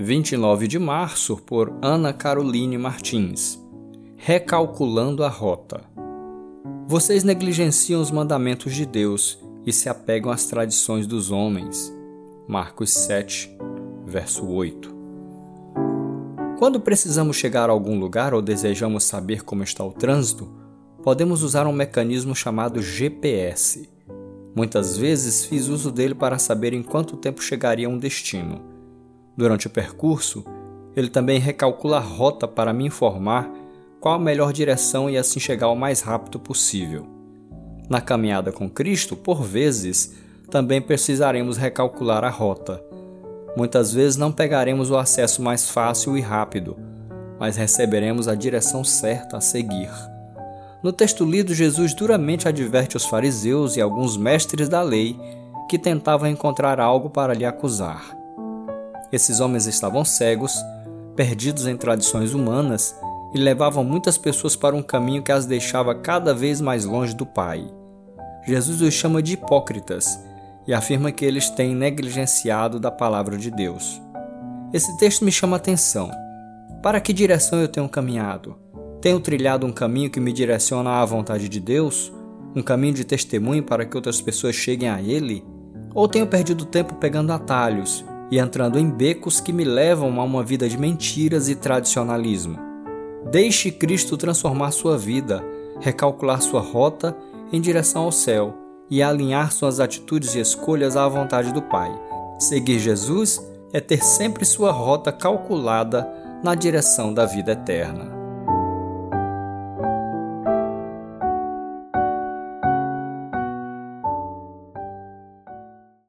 29 de março, por Ana Caroline Martins. Recalculando a rota. Vocês negligenciam os mandamentos de Deus e se apegam às tradições dos homens. Marcos 7, verso 8. Quando precisamos chegar a algum lugar ou desejamos saber como está o trânsito, podemos usar um mecanismo chamado GPS. Muitas vezes fiz uso dele para saber em quanto tempo chegaria a um destino. Durante o percurso, ele também recalcula a rota para me informar qual a melhor direção e assim chegar o mais rápido possível. Na caminhada com Cristo, por vezes, também precisaremos recalcular a rota. Muitas vezes não pegaremos o acesso mais fácil e rápido, mas receberemos a direção certa a seguir. No texto lido, Jesus duramente adverte os fariseus e alguns mestres da lei que tentavam encontrar algo para lhe acusar. Esses homens estavam cegos, perdidos em tradições humanas e levavam muitas pessoas para um caminho que as deixava cada vez mais longe do Pai. Jesus os chama de hipócritas e afirma que eles têm negligenciado da palavra de Deus. Esse texto me chama a atenção. Para que direção eu tenho caminhado? Tenho trilhado um caminho que me direciona à vontade de Deus? Um caminho de testemunho para que outras pessoas cheguem a Ele? Ou tenho perdido tempo pegando atalhos e entrando em becos que me levam a uma vida de mentiras e tradicionalismo. Deixe Cristo transformar sua vida, recalcular sua rota em direção ao céu e alinhar suas atitudes e escolhas à vontade do Pai. Seguir Jesus é ter sempre sua rota calculada na direção da vida eterna.